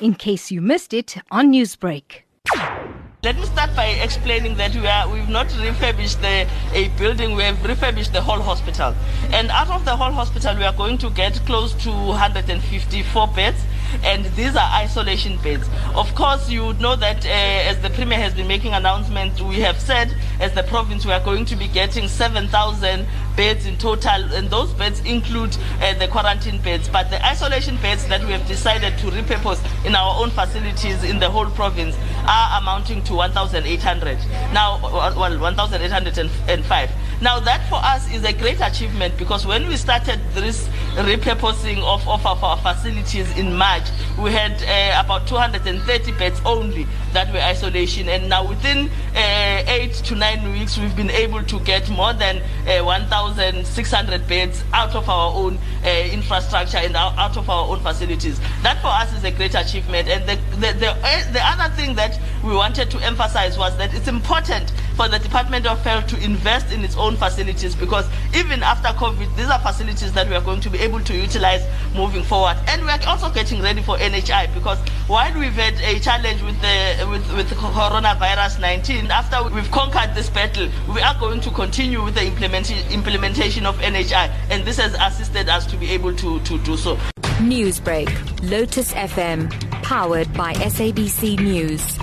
in case you missed it on Newsbreak. Let me start by explaining that we are, we've not refurbished the, a building, we have refurbished the whole hospital. And out of the whole hospital, we are going to get close to 154 beds and these are isolation beds. Of course, you would know that uh, as the Premier has been making announcements, we have said as the province we are going to be getting 7,000 beds in total, and those beds include uh, the quarantine beds. But the isolation beds that we have decided to repurpose in our own facilities in the whole province are amounting to 1,800. Now, well, 1,805. Now, that for us is a great achievement because when we started this repurposing of, of, of our facilities in March, we had uh, about 230 beds only that were isolation. And now, within uh, eight to nine weeks, we've been able to get more than uh, 1,600 beds out of our own uh, infrastructure and out of our own facilities. That for us is a great achievement. And the, the, the, uh, the other thing that we wanted to emphasize was that it's important for the Department of Health to invest in its own facilities because even after COVID, these are facilities that we are going to be able to utilize moving forward. And we are also getting ready for NHI because while we've had a challenge with the with, with coronavirus 19, after we've conquered this battle, we are going to continue with the implementation implementation of NHI, and this has assisted us to be able to, to do so. Newsbreak, Lotus FM, powered by SABC News.